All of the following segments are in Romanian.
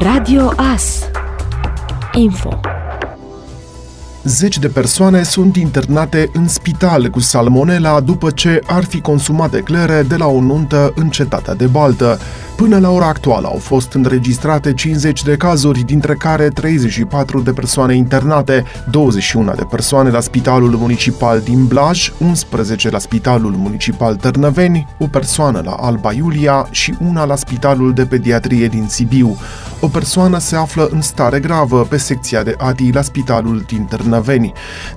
Radio AS Info Zeci de persoane sunt internate în spital cu salmonela după ce ar fi consumat eclere de la o nuntă în cetatea de Baltă. Până la ora actuală au fost înregistrate 50 de cazuri, dintre care 34 de persoane internate, 21 de persoane la Spitalul Municipal din Blaj, 11 la Spitalul Municipal Târnăveni, o persoană la Alba Iulia și una la Spitalul de Pediatrie din Sibiu. O persoană se află în stare gravă pe secția de ATI la Spitalul din Târnăveni.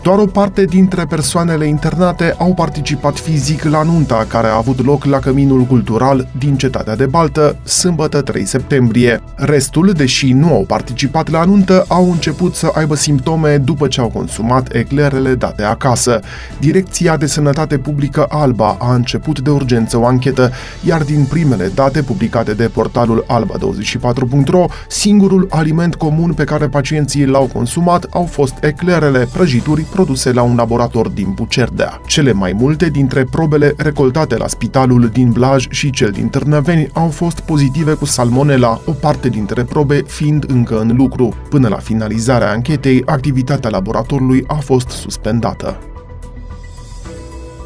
Doar o parte dintre persoanele internate au participat fizic la nunta care a avut loc la Căminul Cultural din Cetatea de Baltă, sâmbătă 3 septembrie. Restul, deși nu au participat la nuntă, au început să aibă simptome după ce au consumat eclerele date acasă. Direcția de Sănătate Publică Alba a început de urgență o anchetă, iar din primele date publicate de portalul alba24.ro, singurul aliment comun pe care pacienții l-au consumat au fost eclerele, prăjituri produse la un laborator din Bucerdea. Cele mai multe dintre probele recoltate la spitalul din Blaj și cel din Târnăveni au fost pozitive cu salmonela, o parte dintre probe fiind încă în lucru. Până la finalizarea anchetei, activitatea laboratorului a fost suspendată.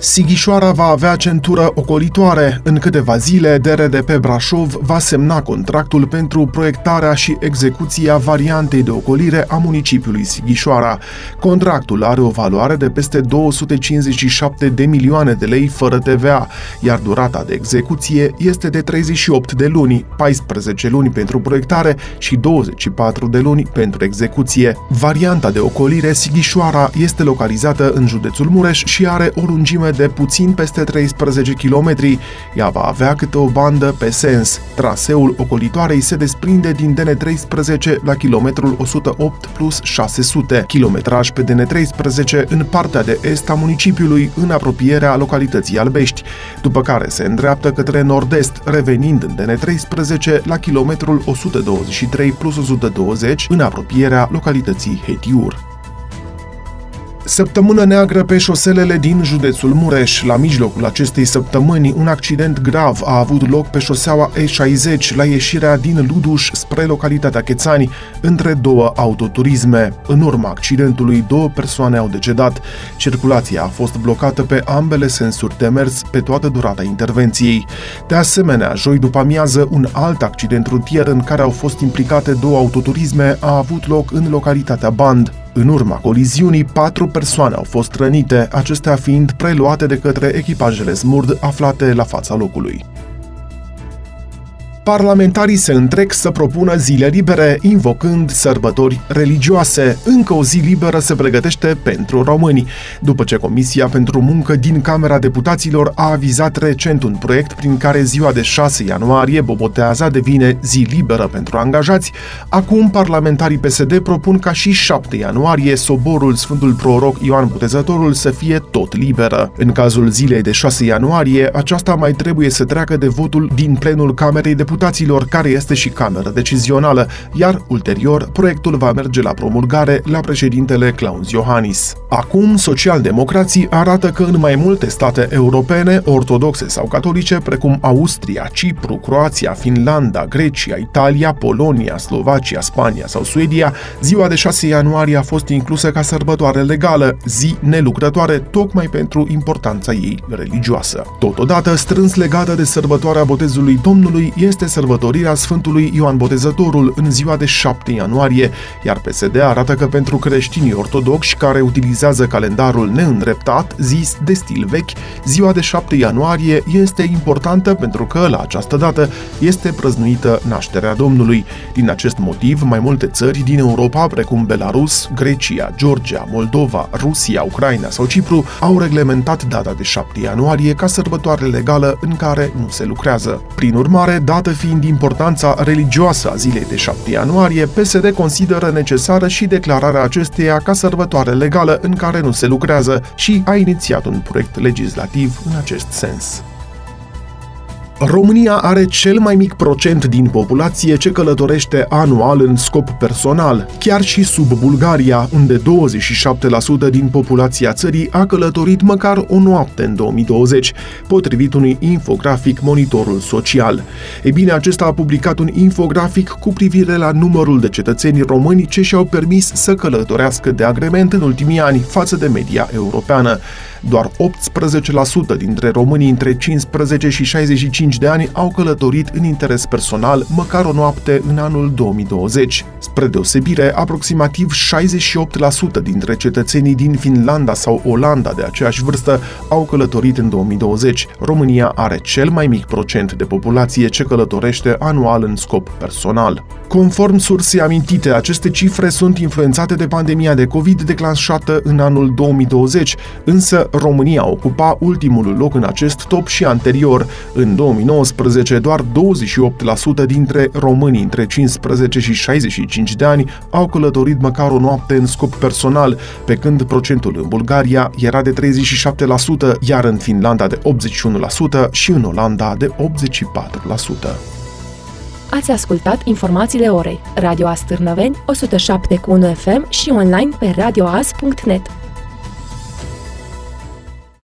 Sighișoara va avea centură ocolitoare. În câteva zile, DRDP Brașov va semna contractul pentru proiectarea și execuția variantei de ocolire a municipiului Sighișoara. Contractul are o valoare de peste 257 de milioane de lei fără TVA, iar durata de execuție este de 38 de luni, 14 luni pentru proiectare și 24 de luni pentru execuție. Varianta de ocolire Sighișoara este localizată în județul Mureș și are o lungime de puțin peste 13 km. Ea va avea câte o bandă pe sens. Traseul ocolitoarei se desprinde din DN13 la kilometrul 108 plus 600, kilometraj pe DN13 în partea de est a municipiului, în apropierea localității Albești, după care se îndreaptă către nord-est, revenind în DN13 la kilometrul 123 plus 120, în apropierea localității Hetiur. Săptămână neagră pe șoselele din județul Mureș. La mijlocul acestei săptămâni, un accident grav a avut loc pe șoseaua E60 la ieșirea din Luduș spre localitatea Chețani, între două autoturisme. În urma accidentului, două persoane au decedat. Circulația a fost blocată pe ambele sensuri de mers pe toată durata intervenției. De asemenea, joi după amiază, un alt accident rutier în care au fost implicate două autoturisme a avut loc în localitatea Band. În urma coliziunii, patru persoane au fost rănite, acestea fiind preluate de către echipajele SMURD aflate la fața locului. Parlamentarii se întrec să propună zile libere, invocând sărbători religioase. Încă o zi liberă se pregătește pentru români. După ce Comisia pentru Muncă din Camera Deputaților a avizat recent un proiect prin care ziua de 6 ianuarie, Boboteaza, devine zi liberă pentru angajați, acum parlamentarii PSD propun ca și 7 ianuarie soborul Sfântul Proroc Ioan Botezătorul să fie tot liberă. În cazul zilei de 6 ianuarie, aceasta mai trebuie să treacă de votul din plenul Camerei Deputaților deputaților, care este și cameră decizională, iar ulterior proiectul va merge la promulgare la președintele Claus Iohannis. Acum, socialdemocrații arată că în mai multe state europene, ortodoxe sau catolice, precum Austria, Cipru, Croația, Finlanda, Grecia, Italia, Polonia, Slovacia, Spania sau Suedia, ziua de 6 ianuarie a fost inclusă ca sărbătoare legală, zi nelucrătoare, tocmai pentru importanța ei religioasă. Totodată, strâns legată de sărbătoarea botezului Domnului este este sărbătorirea Sfântului Ioan Botezătorul în ziua de 7 ianuarie, iar PSD arată că pentru creștinii ortodoxi care utilizează calendarul neîndreptat, zis de stil vechi, ziua de 7 ianuarie este importantă pentru că la această dată este prăznuită nașterea Domnului. Din acest motiv, mai multe țări din Europa, precum Belarus, Grecia, Georgia, Moldova, Rusia, Ucraina sau Cipru, au reglementat data de 7 ianuarie ca sărbătoare legală în care nu se lucrează. Prin urmare, dată fiind importanța religioasă a zilei de 7 ianuarie, PSD consideră necesară și declararea acesteia ca sărbătoare legală în care nu se lucrează și a inițiat un proiect legislativ în acest sens. România are cel mai mic procent din populație ce călătorește anual în scop personal, chiar și sub Bulgaria, unde 27% din populația țării a călătorit măcar o noapte în 2020, potrivit unui infografic Monitorul Social. E bine, acesta a publicat un infografic cu privire la numărul de cetățeni români ce și-au permis să călătorească de agrement în ultimii ani față de media europeană. Doar 18% dintre românii între 15 și 65 de ani au călătorit în interes personal măcar o noapte în anul 2020. Spre deosebire, aproximativ 68% dintre cetățenii din Finlanda sau Olanda de aceeași vârstă au călătorit în 2020. România are cel mai mic procent de populație ce călătorește anual în scop personal. Conform sursei amintite, aceste cifre sunt influențate de pandemia de COVID declanșată în anul 2020, însă România ocupa ultimul loc în acest top și anterior. În 2019, doar 28% dintre românii între 15 și 65 de ani au călătorit măcar o noapte în scop personal, pe când procentul în Bulgaria era de 37%, iar în Finlanda de 81% și în Olanda de 84%. Ați ascultat informațiile orei. Radio Astârnăveni, 107.1 FM și online pe radioas.net.